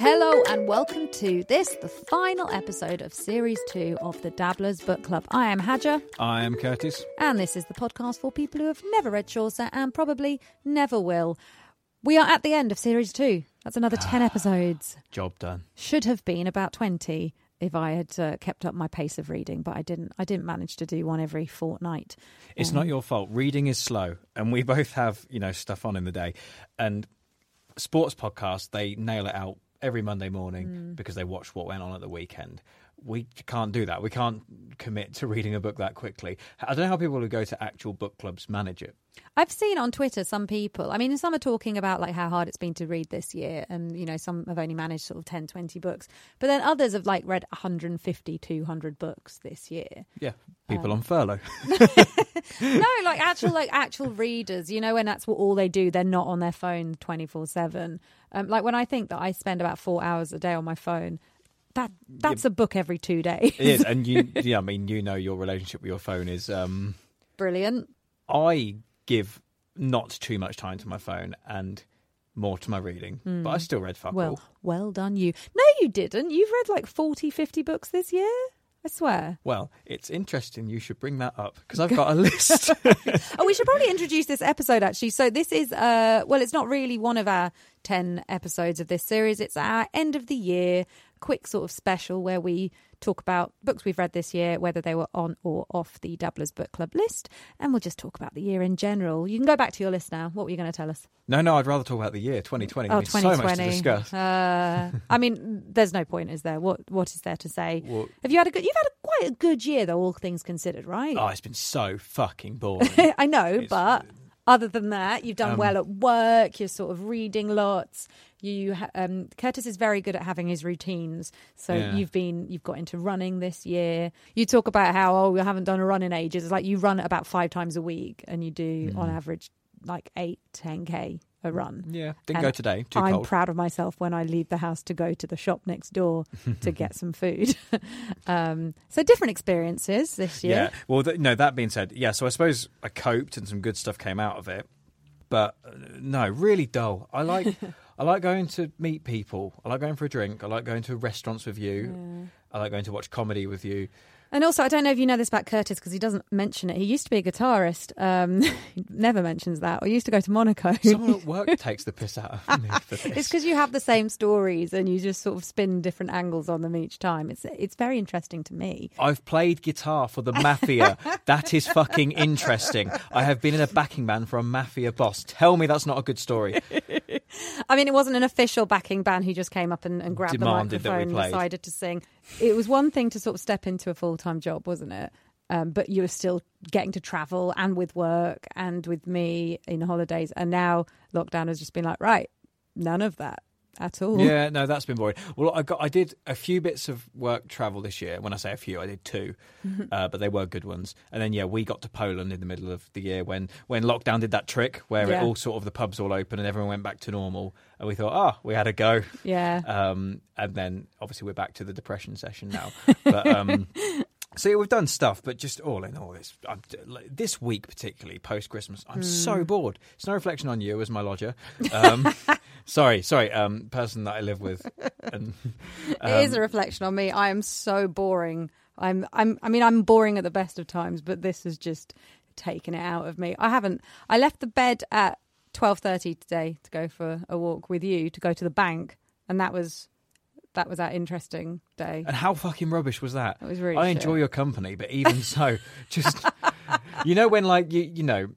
Hello and welcome to this, the final episode of Series 2 of the Dabblers Book Club. I am Hadja, I am Curtis. and this is the podcast for people who have never read Chaucer and probably never will. We are at the end of Series 2. That's another 10 episodes. Job done. Should have been about 20 if I had uh, kept up my pace of reading, but I didn't. I didn't manage to do one every fortnight. It's not your fault. Reading is slow, and we both have you know stuff on in the day. And sports podcasts they nail it out every Monday morning hmm. because they watch what went on at the weekend. We can't do that. We can't commit to reading a book that quickly. I don't know how people who go to actual book clubs manage it. I've seen on Twitter some people, I mean, some are talking about like how hard it's been to read this year. And, you know, some have only managed sort of 10, 20 books. But then others have like read 150, 200 books this year. Yeah, people um, on furlough. no, like actual, like actual readers, you know, and that's what all they do. They're not on their phone 24 7. Um, like when I think that I spend about four hours a day on my phone, that that's a book every two days. it is, and you, yeah, I mean, you know, your relationship with your phone is. um Brilliant. I give not too much time to my phone and more to my reading, but I still read fuck Well, all. well done you. No, you didn't. You've read like 40, 50 books this year. I swear. Well, it's interesting. You should bring that up because I've got a list. Oh, we should probably introduce this episode actually. So this is uh well, it's not really one of our 10 episodes of this series. It's our end of the year quick sort of special where we talk about books we've read this year, whether they were on or off the Dabblers Book Club list, and we'll just talk about the year in general. You can go back to your list now. What were you going to tell us? no, no, I'd rather talk about the year 2020. Oh, There's so much to discuss. Uh, I mean, there's no point, is there? What What is there to say? Well- Have you had a good? You've had a, quite a good year, though, all things considered, right? Oh, it's been so fucking boring. I know, It's- but other than that, you've done Um, well at work. You're sort of reading lots. You, ha- um, Curtis is very good at having his routines. So Yeah. you've been, you've got into running this year. You talk about how oh, we haven't done a run in ages. It's like you run about five times a week, and you do on average like eight, ten k a run. yeah, didn't And go today. Too I'm cold. proud of myself when I leave the house to go to the shop next door to get some food. um, so different experiences this year. Yeah. Well, th- no. That being said, yeah. So I suppose I coped and some good stuff came out of it, but uh, no, really dull. I like I like going to meet people. I like going for a drink. I like going to restaurants with you. I like going to watch comedy with you. And also, I don't know if you know this about Curtis because he doesn't mention it. He used to be a guitarist. Um, he never mentions that. Or he used to go to Monaco. Someone at work takes the piss out of me for this. it's because you have the same stories and you just sort of spin different angles on them each time. It's it's very interesting to me. I've played guitar for the mafia. that is fucking interesting. I have been in a backing band for a mafia boss. Tell me that's not a good story. I mean, it wasn't an official backing band who just came up and, and grabbed Demanded the microphone and decided to sing. It was one thing to sort of step into a full time job, wasn't it? Um, but you were still getting to travel and with work and with me in holidays. And now lockdown has just been like, right, none of that at all. Yeah, no, that's been boring. Well, I got I did a few bits of work travel this year. When I say a few, I did 2 uh, but they were good ones. And then yeah, we got to Poland in the middle of the year when when lockdown did that trick where Yeah. it all sort of the pubs all open and everyone went back to normal. And we thought, ah, we had a go. Yeah. Um, and then obviously we're back to the depression session now. but um, So yeah, we've done stuff, but just all in all, this I'm, this week particularly post Christmas, I'm Hmm. so bored. It's no reflection on you as my lodger. Um, sorry, sorry, um, person that I live with. And, it is um, a reflection on me. I am so boring. I'm I'm I mean I'm boring at the best of times, but this has just taken it out of me. I haven't I left the bed at 12:30 today to go for a walk with you to go to the bank and that was that was that interesting day. And how fucking rubbish was that? It was really I shit. enjoy your company, but even so, just you know when like you you know,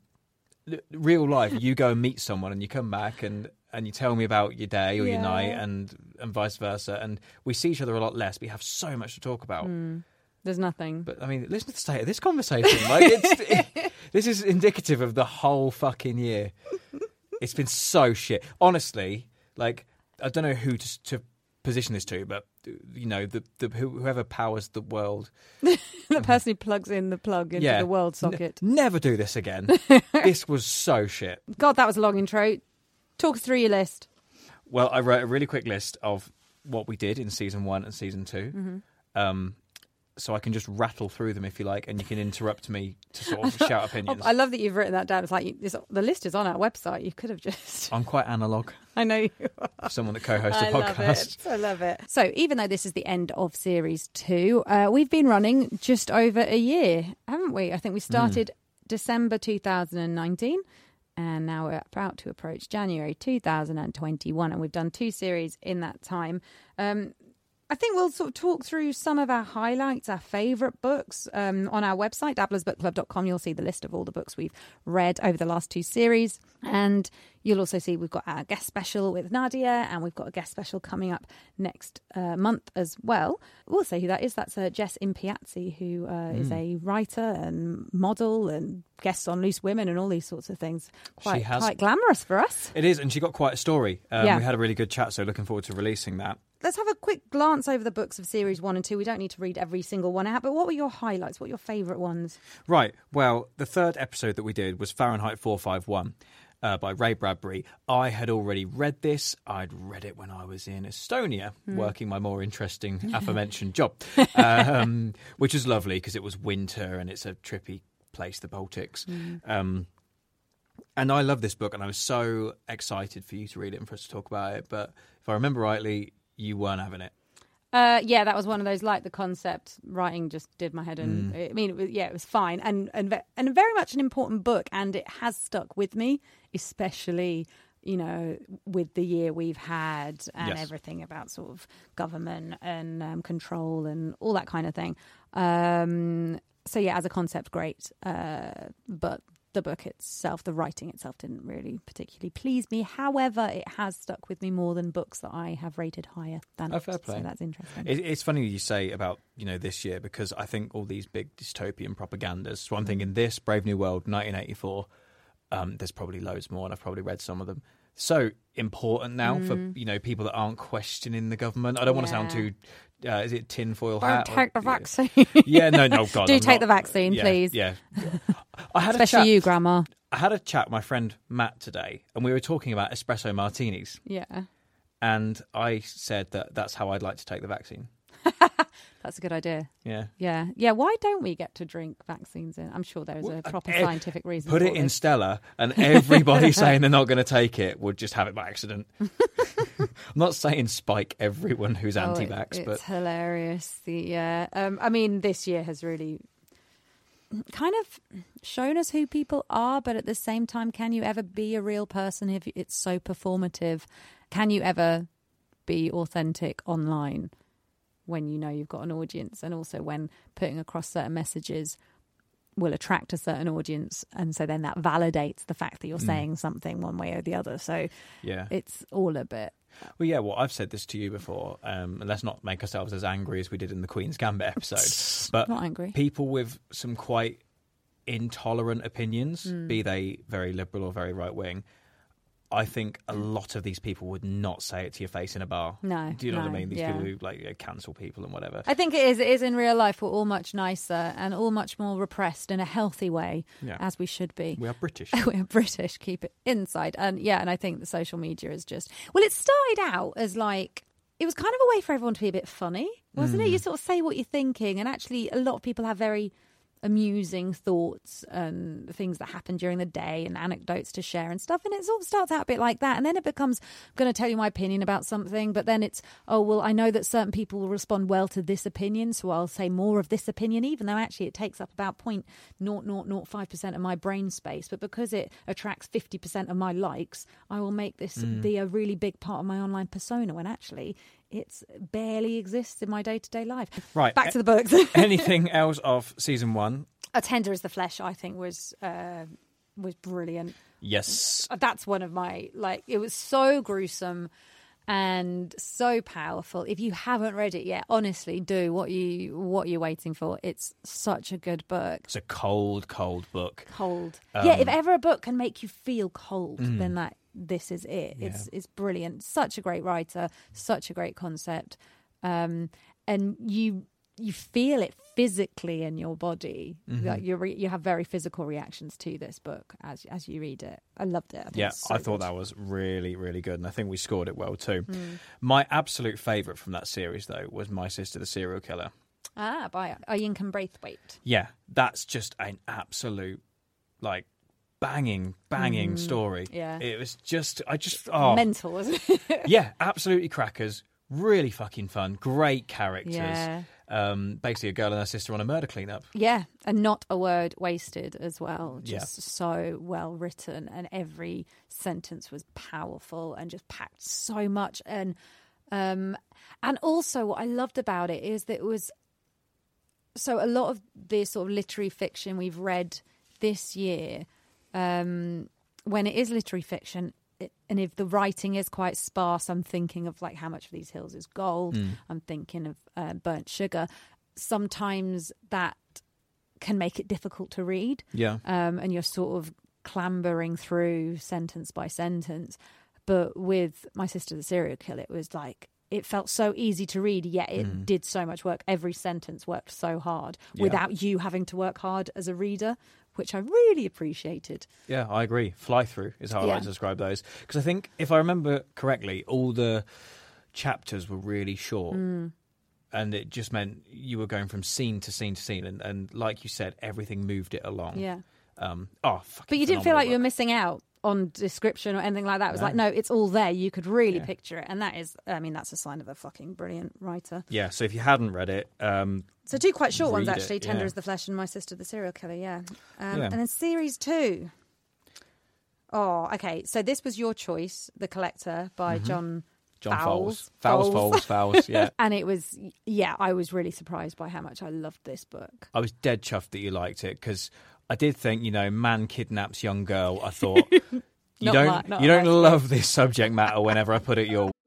real life, you go and meet someone and you come back and and you tell me about your day or your night and and vice versa, and we see each other a lot less. We have so much to talk about. Hmm. There's nothing. But I mean, listen to the state of this conversation. Like, it's, it- this is indicative of the whole fucking year. It's been so shit. Honestly, like I don't know who to, to position this to, but you know, the, the whoever powers the world, the person who plugs in the plug into yeah, the world N- socket. never do this again. this was so shit. God, that was a long intro. Talk us through your list. Well, I wrote a really quick list of what we did in season one and season 2 Mm-hmm. Um, so I can just rattle through them if you like, and you can interrupt me to sort of shout opinions. I love that you've written that down. It's like you, it's, the list is on our website. You could have just. I'm quite analog. I know you. Are. Someone that co-hosts a I love podcast. it. I love it. So, even though this is the end of series two, uh, we've been running just over a year, haven't we? I think we started December 2019, and now we're about to approach January 2021, and we've done two series in that time. Um, I think we'll sort of talk through some of our highlights, our favourite books. Um, on our website, dabblersbookclub.com, you'll see the list of all the books we've read over the last two series. And you'll also see we've got our guest special with Nadia, and we've got a guest special coming up next uh, month as well. We'll say who that is. That's uh, Jess Impiazzi, who uh, is a writer and model and guests on Loose Women and all these sorts of things. Quite, has- quite glamorous for us. It is, and she got quite a story. Um, Yeah. We had a really good chat, so looking forward to releasing that. Let's have a quick glance over the books of series one and two. We don't need to read every single one out, but what were your highlights? What were your favourite ones? Right. Well, the third episode that we did was Fahrenheit 451 uh, by Ray Bradbury. I had already read this. I'd read it when I was in Estonia, working my more interesting aforementioned job, um, which was lovely because it was winter and it's a trippy place, the Baltics. Um, and I love this book, and I was so excited for you to read it and for us to talk about it. But if I remember rightly, you weren't having it. Uh, yeah, that was one of those like the concept writing just did my head in. I mean, it was, yeah, it was fine and and and very much an important book, and it has stuck with me, especially you know with the year we've had and Yes. everything about sort of government and um, control and all that kind of thing. Um, so yeah, as a concept, great, uh, but the book itself, the writing itself, didn't really particularly please me. However, it has stuck with me more than books that I have rated higher than Oh, fair play. So that's interesting. It, it's funny you say about you know this year because I think all these big dystopian propagandas. So I'm thinking this Brave New World, 1984. Um, there's probably loads more, and I've probably read some of them. So important now for you know people that aren't questioning the government. I don't want to sound Mm. Too. Uh, is it tinfoil Don't hat? or- take the yeah. vaccine. Yeah, no, no, God. Do I'm take not- the vaccine, yeah, please. Yeah, I had a Especially chat, you, Grandma. I had a chat with my friend Matt today, and we were talking about espresso martinis. Yeah, And I said that that's how I'd like to take the vaccine. that's a good idea. Yeah. Yeah, yeah. Why don't we get to drink vaccines? In? I'm sure there's a proper Eh, scientific reason. Put for it in. Stella, and everybody saying they're not going to take it would just have it by accident. I'm not saying spike everyone who's Oh, it- anti-vax, it's but hilarious. The yeah, um, I mean, this year has really kind of shown us who people are, but at the same time, can you ever be a real person if it's so performative? Can you ever be authentic online when you know you've got an audience, and also when putting across certain messages will attract a certain audience, and so then that validates the fact that you're mm. saying something one way or the other. So yeah. it's all a bit. Well, yeah. Well, I've said this to you before, um, and let's not make ourselves as angry as we did in the Queen's Gambit episode. But Not angry. people with some quite intolerant opinions, Hmm. be they very liberal or very right wing, I think a lot of these people would not say it to your face in a bar. No, Do you know what I mean? These yeah. people who like you know, cancel people and whatever. I think it is. It is in real life. We're all much nicer and all much more repressed in a healthy way, Yeah. as we should be. We are British. We're British. Keep it inside. And yeah, and I think the social media is just well. It started out as like it was kind of a way for everyone to be a bit funny, wasn't Mm. it? You sort of say what you're thinking, and actually, a lot of people have very amusing thoughts and things that happen during the day and anecdotes to share and stuff. And it sort of starts out a bit like that. And then it becomes, I'm going to tell you my opinion about something. But then it's, oh, well, I know that certain people will respond well to this opinion. So I'll say more of this opinion, even though actually it takes up about 0.0005% of my brain space. But because it attracts 50% of my likes, I will make this mm. be a really big part of my online persona when actually it's barely exists in my day to day life. Right. Back to the books. Anything else of season one? A Tender as the Flesh, I think, was uh, was brilliant. Yes. That's one of my like. It was so gruesome and so powerful. If you haven't read it yet, honestly, do what you what you're waiting for. It's such a good book. It's a cold, cold book. Cold. yeah, if Um, ever a book can make you feel cold, Mm. then that this is it. It's it's brilliant. Such a great writer. Such a great concept. Um, and you you feel it physically in your body. Mm-hmm. Like you re- you have very physical reactions to this book as as you read it. I loved it. I Yeah, so I thought good. that was really, really good, and I think we scored it well too. Hmm. My absolute favourite from that series, though, was My Sister the Serial Killer. Ah, by Ian Braithwaite. Yeah, that's just an absolute, like, banging, banging story. Mm, yeah. it was just, I just, oh, Mental, wasn't it? yeah, absolutely crackers. Really fucking fun. Great characters. Yeah. Um, basically, a girl and her sister on a murder cleanup. Yeah, and not a word wasted as well. Yeah. Just so well written, and every sentence was powerful and just packed so much. And um, and also, what I loved about it is that it was so a lot of the sort of literary fiction we've read this year. Um, when it is literary fiction, it, and if the writing is quite sparse, I'm thinking of like how much of these hills is gold. I'm thinking of uh, burnt sugar. Sometimes that can make it difficult to read, Yeah. um, and you're sort of clambering through sentence by sentence. But with my sister, the serial killer, it was like it felt so easy to read, yet it did so much work. Every sentence worked so hard Yeah. without you having to work hard as a reader, which I really appreciated. Yeah, I agree. Fly through is how I Yeah. like to describe those. Because I think, if I remember correctly, all the chapters were really short. Mm. And it just meant you were going from scene to scene to scene. And, and like you said, everything moved it along. Yeah. Um, oh, fucking But you didn't feel like you were missing out on description or anything like that. It was No. like, no, it's all there. You could really Yeah. picture it. And that is, I mean, that's a sign of a fucking brilliant writer. Yeah, so if you hadn't read it, um, So two quite short ones, Read it, actually. Tender yeah. as the Flesh and My Sister, the Serial Killer, yeah. Um, Yeah. And then series two. Oh, okay. So this was your choice, The Collector by John Mm-hmm. John Fowles. Fowles. Fowles, Fowles, Fowles, yeah. And it was, yeah, I was really surprised by how much I loved this book. I was dead chuffed that you liked it because I did think, you know, man kidnaps young girl. I thought you don't, my- you don't love this subject matter whenever I put it your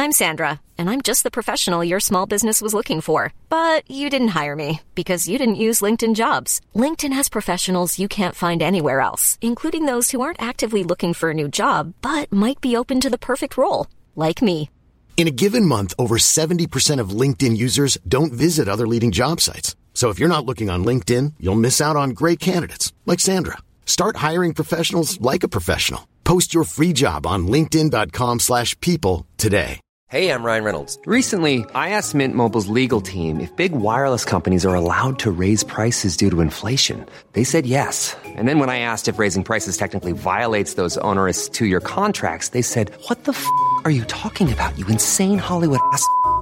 I'm Sandra, and I'm just the professional your small business was looking for. But you didn't hire me because you didn't use LinkedIn jobs. LinkedIn has professionals you can't find anywhere else, including those who aren't actively looking for a new job but might be open to the perfect role, like me. In a given month, over 70% of LinkedIn users don't visit other leading job sites. So if you're not looking on LinkedIn, you'll miss out on great candidates like Sandra. Start hiring professionals like a professional. Post your free job on linkedin.com/people today. Hey, I'm Ryan Reynolds. Recently, I asked Mint Mobile's legal team if big wireless companies are allowed to raise prices due to inflation. They said yes. And then when I asked if raising prices technically violates those onerous two year contracts, they said, What the f are you talking about, you insane Hollywood ass?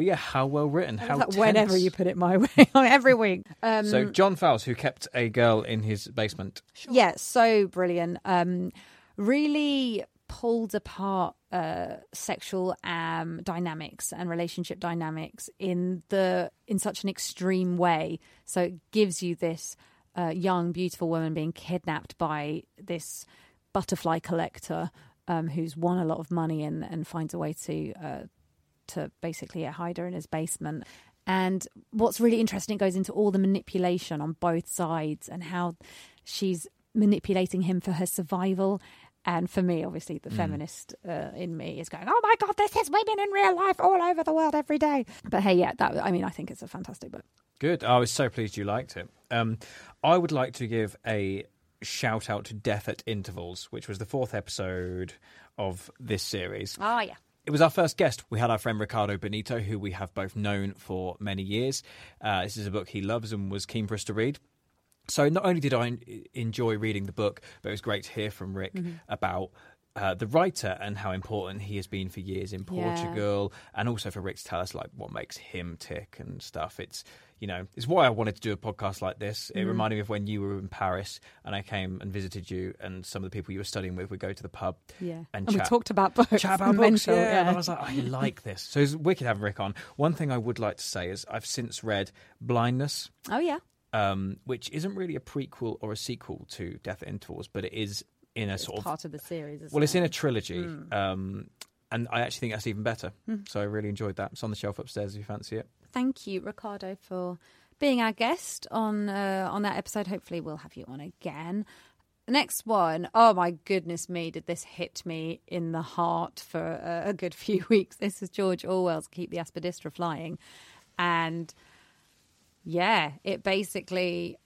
but yeah, how well written. How Like, whenever you put it my way, every week. Um, So John Fowles, who kept a girl in his basement. Yeah, so brilliant. Um, really pulled apart uh, sexual um, dynamics and relationship dynamics in the in such an extreme way. So it gives you this uh, young, beautiful woman being kidnapped by this butterfly collector um, who's won a lot of money and, and finds a way to uh, to basically hide her in his basement. And what's really interesting, it goes into all the manipulation on both sides and how she's manipulating him for her survival. And for me, obviously, the feminist uh, in me is going, "Oh my god, this is women in real life all over the world every day." But hey, yeah, that I mean, I think it's a fantastic book. Good. I was so pleased you liked it. Um, I would like to give a shout out to Death at Intervals, which was the fourth episode of this series. Oh yeah, It was our first guest. We had our friend Ricardo Benito, who we have both known for many years. Uh, this is a book he loves and was keen for us to read. So not only did I enjoy reading the book, but it was great to hear from Rick about uh, the writer and how important he has been for years in Yeah. Portugal, and also for Rick to tell us like what makes him tick and stuff. It's you know it's why I wanted to do a podcast like this. It reminded me of when you were in Paris and I came and visited you, and some of the people you were studying with would go to the pub yeah. and, we chat talked about books. chat about books. Mental, yeah. And I was like, I like this. So it's wicked having Rick on. One thing I would like to say is I've since read Blindness, oh yeah, um, which isn't really a prequel or a sequel to Death at Intervals, but it is in a it's sort of part of the series. Isn't well, it's it? in a trilogy. Um, and I actually think that's even better. So I really enjoyed that. It's on the shelf upstairs if you fancy it. Thank you, Ricardo, for being our guest on uh, on that episode. Hopefully, we'll have you on again. Next one, oh my goodness me, did this hit me in the heart for a, a good few weeks. This is George Orwell's Keep the Aspidistra Flying. And yeah, it basically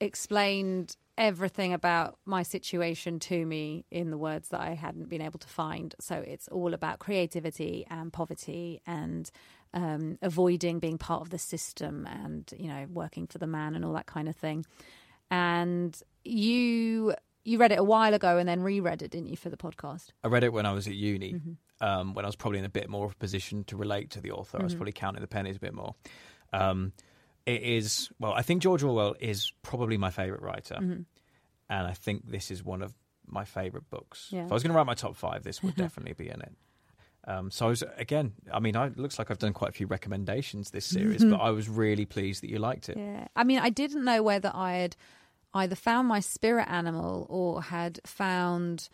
explained everything about my situation to me in the words that I hadn't been able to find. So it's all about creativity and poverty and um, avoiding being part of the system and you know working for the man and all that kind of thing. And you you read it a while ago and then reread it, didn't you, for the podcast? I read it when I was at uni, um, when I was probably in a bit more of a position to relate to the author. I was probably counting the pennies a bit more. Um, it is, well, I think George Orwell is probably my favourite writer. And I think this is one of my favourite books. Yeah. If I was going to write my top five, this would definitely be in it. Um, so I was, again, I mean, I, it looks like I've done quite a few recommendations this series, but I was really pleased that you liked it. Yeah. I mean, I didn't know whether I had either found my spirit animal or had found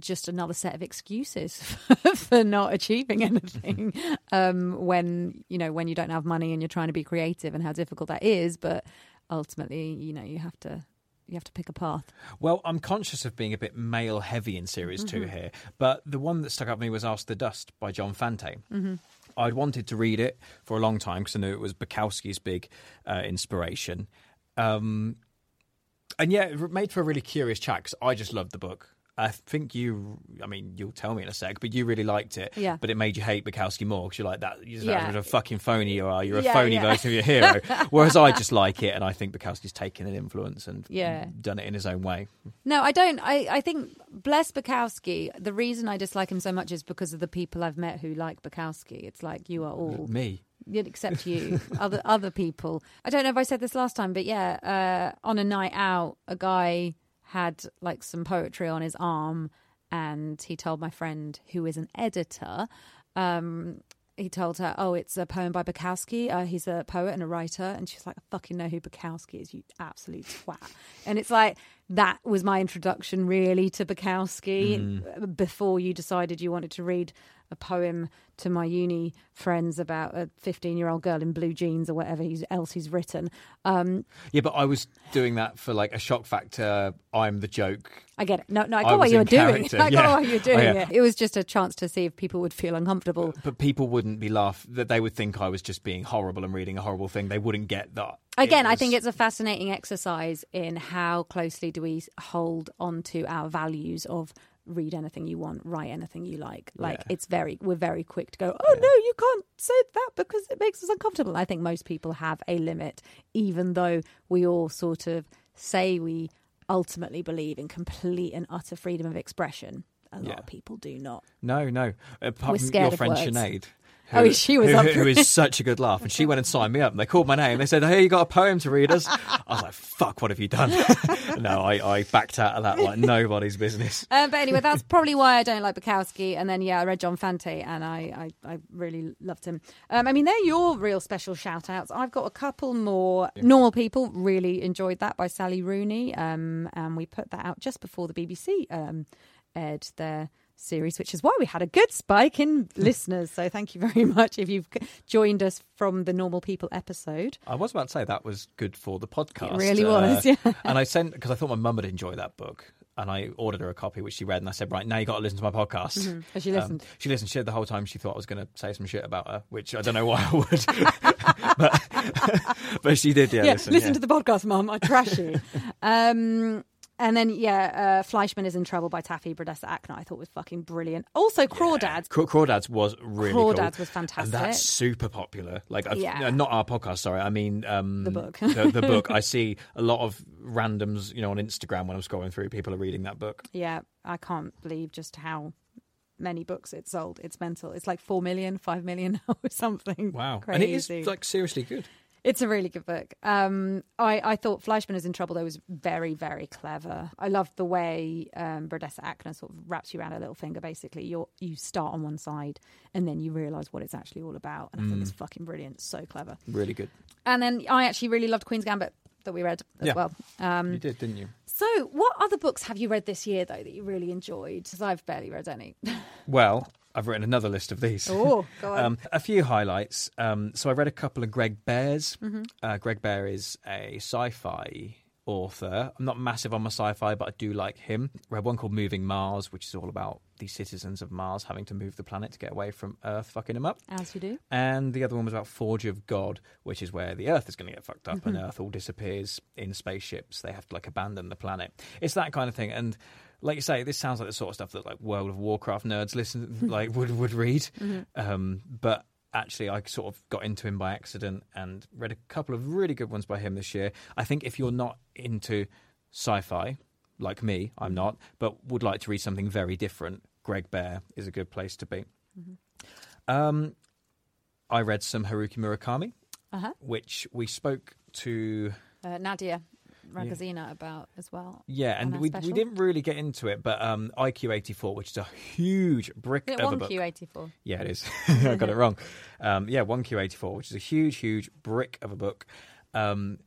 just another set of excuses for not achieving anything um, when you know when you don't have money and you're trying to be creative and how difficult that is but ultimately you know you have to you have to pick a path Well, I'm conscious of being a bit male heavy in series two here, but the one that stuck out for me was Ask the Dust by John Fante. Mm-hmm. I'd wanted to read it for a long time because I knew it was Bukowski's big uh, inspiration. Um, and yeah, it made for a really curious chat because I just loved the book. I think you, I mean, you'll tell me in a sec, but you really liked it. Yeah. But it made you hate Bukowski more because you're like, that, you're Yeah. a fucking phony you are. You're a Yeah, phony yeah. version of your hero. Whereas I just like it and I think Bukowski's taken an influence and Yeah. done it in his own way. No, I don't. I, I think bless Bukowski. The reason I dislike him so much is because of the people I've met who like Bukowski. It's like you are all Me. Except you, other other people. I don't know if I said this last time, but yeah, uh, on a night out, a guy had like some poetry on his arm, and he told my friend, who is an editor, um, he told her, "Oh, it's a poem by Bukowski. Uh, he's a poet and a writer." And she's like, "I fucking know who Bukowski is, you absolute twat." And it's like that was my introduction, really, to Bukowski. Before you decided you wanted to read a poem to my uni friends about a fifteen-year-old girl in blue jeans or whatever he's, else he's written. Um, Yeah, but I was doing that for like a shock factor. I'm the joke. I get it. No, no, I I got what you were in doing. I got yeah. what you were Oh, doing. yeah. It was just a chance to see if people would feel uncomfortable. But people wouldn't be laugh that they would think I was just being horrible and reading a horrible thing. They wouldn't get that. Again, It I think it's a fascinating exercise in how closely do we hold on to our values of read anything you want, write anything you like. Like Yeah. it's very we're very quick to go, "Oh no, you can't say that because it makes us uncomfortable." I think most people have a limit even though we all sort of say we ultimately believe in complete and utter freedom of expression. A lot Yeah. of people do not. no, no. We're from scared your of friend words. Sinead, Oh, she was who, up who for such a good laugh, and she went and signed me up. And they called my name. They said, "Hey, you got a poem to read us?" I was like, "Fuck, what have you done?" no, I, I backed out of that like nobody's business. Um, but anyway, that's probably why I don't like Bukowski. And then, yeah, I read John Fante and I, I, I really loved him. Um, I mean, they're your real special shout outs. I've got a couple more. Normal People really enjoyed that by Sally Rooney. Um, and we put that out just before the BBC um, aired their series, which is why we had a good spike in listeners. So thank you very much if you've joined us from the Normal People episode. I was about to say that was good for the podcast. It really was, yeah. And I sent because I thought my mum would enjoy that book, and I ordered her a copy, which she read, and I said, "Right now, you got to listen to my podcast." Mm-hmm. And she listened. Um, she listened. She the whole time. She thought I was going to say some shit about her, which I don't know why I would, but but she did. Yeah, yeah, listen. listen yeah. to the podcast, Mum. I trash you. um, and then, yeah, uh, Fleischman is in Trouble by Taffy Brodesser-Akner. I thought was fucking brilliant. Also, Crawdads. Craw- Crawdads was really cool. Crawdads was fantastic. And that's super popular. Like, I've, Yeah. not our podcast, sorry. I mean, um, The book. the, the book. I see a lot of randoms, you know, on Instagram when I'm scrolling through. People are reading that book. Yeah, I can't believe just how many books it sold. It's mental. It's like four million, five million now or something. Wow, crazy. and it is like seriously good. It's a really good book. Um, I, I thought Fleischman is in Trouble, though, was very, very clever. I loved the way um, Brodesser-Akner sort of wraps you around a little finger, basically. you you start on one side and then you realise what it's actually all about. And I think it's Mm. fucking brilliant. So clever. Really good. And then I actually really loved Queen's Gambit that we read as Yeah. well. Um, you did, didn't you? so, what other books have you read this year, though, that you really enjoyed? Because I've barely read any. Well, I've written another list of these. Oh, go on. um, a few highlights. Um, so I read a couple of Greg Bears. Mm-hmm. Uh, Greg Bear is a sci-fi author. I'm not massive on my sci-fi, but I do like him. Read one called Moving Mars, which is all about the citizens of Mars having to move the planet to get away from Earth fucking them up. As you do. And the other one was about Forge of God, which is where the Earth is going to get fucked up and Earth all disappears in spaceships. They have to like abandon the planet. It's that kind of thing. And like you say, this sounds like the sort of stuff that like World of Warcraft nerds listen like would would read. Um, but actually, I sort of got into him by accident and read a couple of really good ones by him this year. I think if you're not into sci-fi like me, I'm not, but would like to read something very different, Greg Bear is a good place to be. Um, I read some Haruki Murakami, Uh-huh. which we spoke to. Uh, Nadia Ragazina about as well. Yeah, and we, we didn't really get into it, but um, IQ84, which is a huge brick Is it of a book. Q84? Yeah, it is. I got it wrong. Um, yeah, 1Q84, which is a huge, huge brick of a book. Um,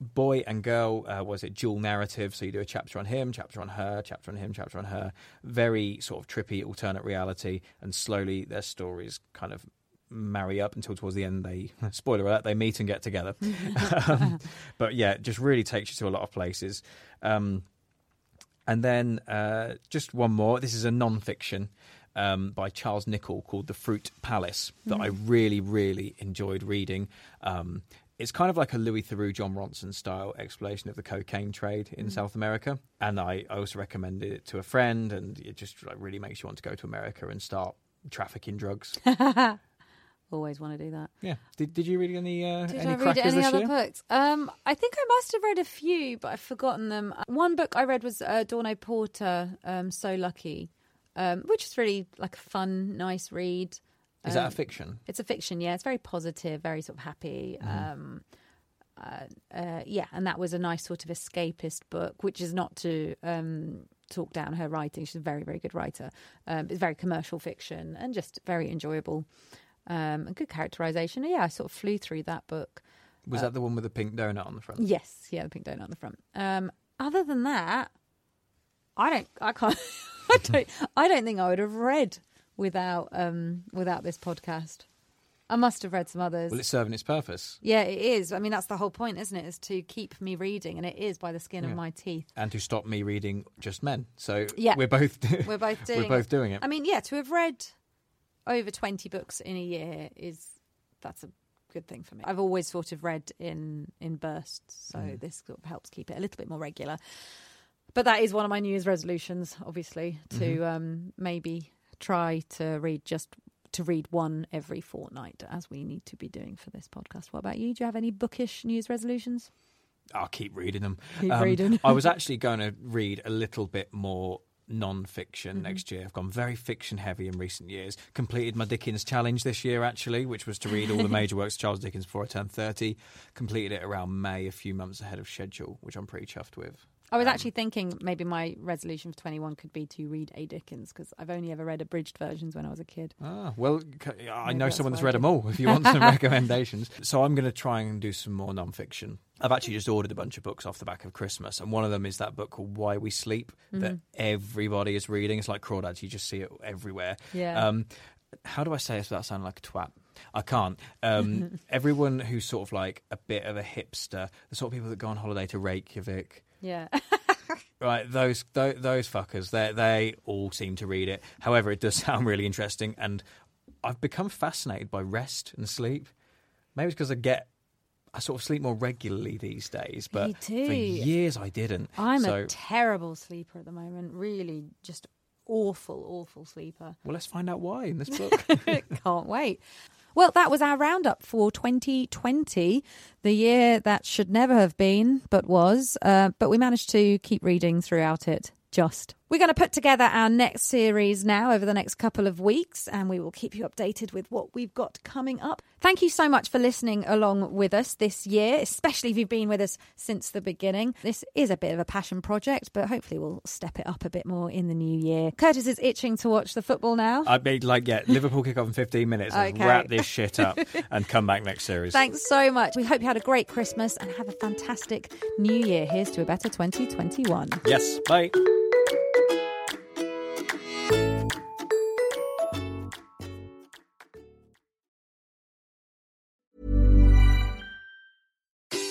boy and girl, uh, was it dual narrative? So you do a chapter on him, chapter on her, chapter on him, chapter on her. Very sort of trippy alternate reality, and slowly their stories kind of marry up until towards the end they spoiler alert they meet and get together um, but yeah it just really takes you to a lot of places um, and then uh, just one more. This is a non-fiction um, by Charles Nicholl called The Fruit Palace that I really, really enjoyed reading. Um, it's kind of like a Louis Theroux, Jon Ronson style exploration of the cocaine trade in South America, and I, I also recommended it to a friend, and it just like, really makes you want to go to America and start trafficking drugs. Always want to do that. yeah. Did Did you read any uh, Did any I read any other year? books? Um, I think I must have read a few, but I've forgotten them. One book I read was uh, Dawn O'Porter, um, "So Lucky," um, which is really like a fun, nice read. Is that Um, a fiction? It's a fiction, yeah. It's very positive, very sort of happy. Um, uh, uh, yeah, and that was a nice sort of escapist book, which is not to um, talk down her writing. She's a very, very good writer. Um, it's very commercial fiction and just very enjoyable. Um, and good characterization. Yeah, I sort of flew through that book. Was that the one with the pink donut on the front? Yes, yeah, the pink donut on the front. Um, other than that, I don't, I can't, I don't, I don't think I would have read without um, without this podcast. I must have read some others. Well, it's serving its purpose. yeah, it is. I mean, that's the whole point, isn't it? Is to keep me reading, and it is by the skin Yeah. of my teeth. and to stop me reading just men. So Yeah. we're both We're both doing. we're both doing it. I mean, yeah, to have read over twenty books in a year is that's a good thing for me. I've always sort of read in in bursts, so Mm. this sort of helps keep it a little bit more regular. But that is one of my New Year's resolutions, obviously, to Mm-hmm. um, maybe try to read just to read one every fortnight, as we need to be doing for this podcast. What about you? Do you have any bookish New Year's resolutions? I'll keep reading them. Keep reading. I was actually going to read a little bit more non-fiction Mm-hmm. next year. I've gone very fiction heavy in recent years. Completed my Dickens challenge this year actually, which was to read all the major works of Charles Dickens before I turned 30. Completed it around May, a few months ahead of schedule, which I'm pretty chuffed with. I was actually thinking maybe my resolution for 21 could be to read A. Dickens because I've only ever read abridged versions when I was a kid. Ah, well, I Maybe know that's someone that's read them all. If you want some recommendations, so I'm going to try and do some more non-fiction. I've actually just ordered a bunch of books off the back of Christmas, and one of them is that book called Why We Sleep that Mm-hmm. everybody is reading. It's like crawdads; you just see it everywhere. Yeah. Um, how do I say this without sounding like a twat? I can't. Um, everyone who's sort of like a bit of a hipster, the sort of people that go on holiday to Reykjavik, Yeah. Right, those those, those fuckers, they they all seem to read it. However, it does sound really interesting, and I've become fascinated by rest and sleep. Maybe it's because I get I sort of sleep more regularly these days, but for years I didn't. I'm so, a terrible sleeper at the moment. Really, just awful, awful sleeper. well, let's find out why in this book. Can't wait. Well, that was our roundup for 2020, the year that should never have been, but was. Uh, but we managed to keep reading throughout it. Just. We're going to put together our next series now over the next couple of weeks, and we will keep you updated with what we've got coming up. Thank you so much for listening along with us this year, especially if you've been with us since the beginning. This is a bit of a passion project, but hopefully we'll step it up a bit more in the new year. Curtis is itching to watch the football now. I'd be like, yeah, Liverpool kick off in 15 minutes. Let's Okay. wrap this shit up and come back next series. Thanks so much. We hope you had a great Christmas and have a fantastic new year. Here's to a better 2021. Yes, bye.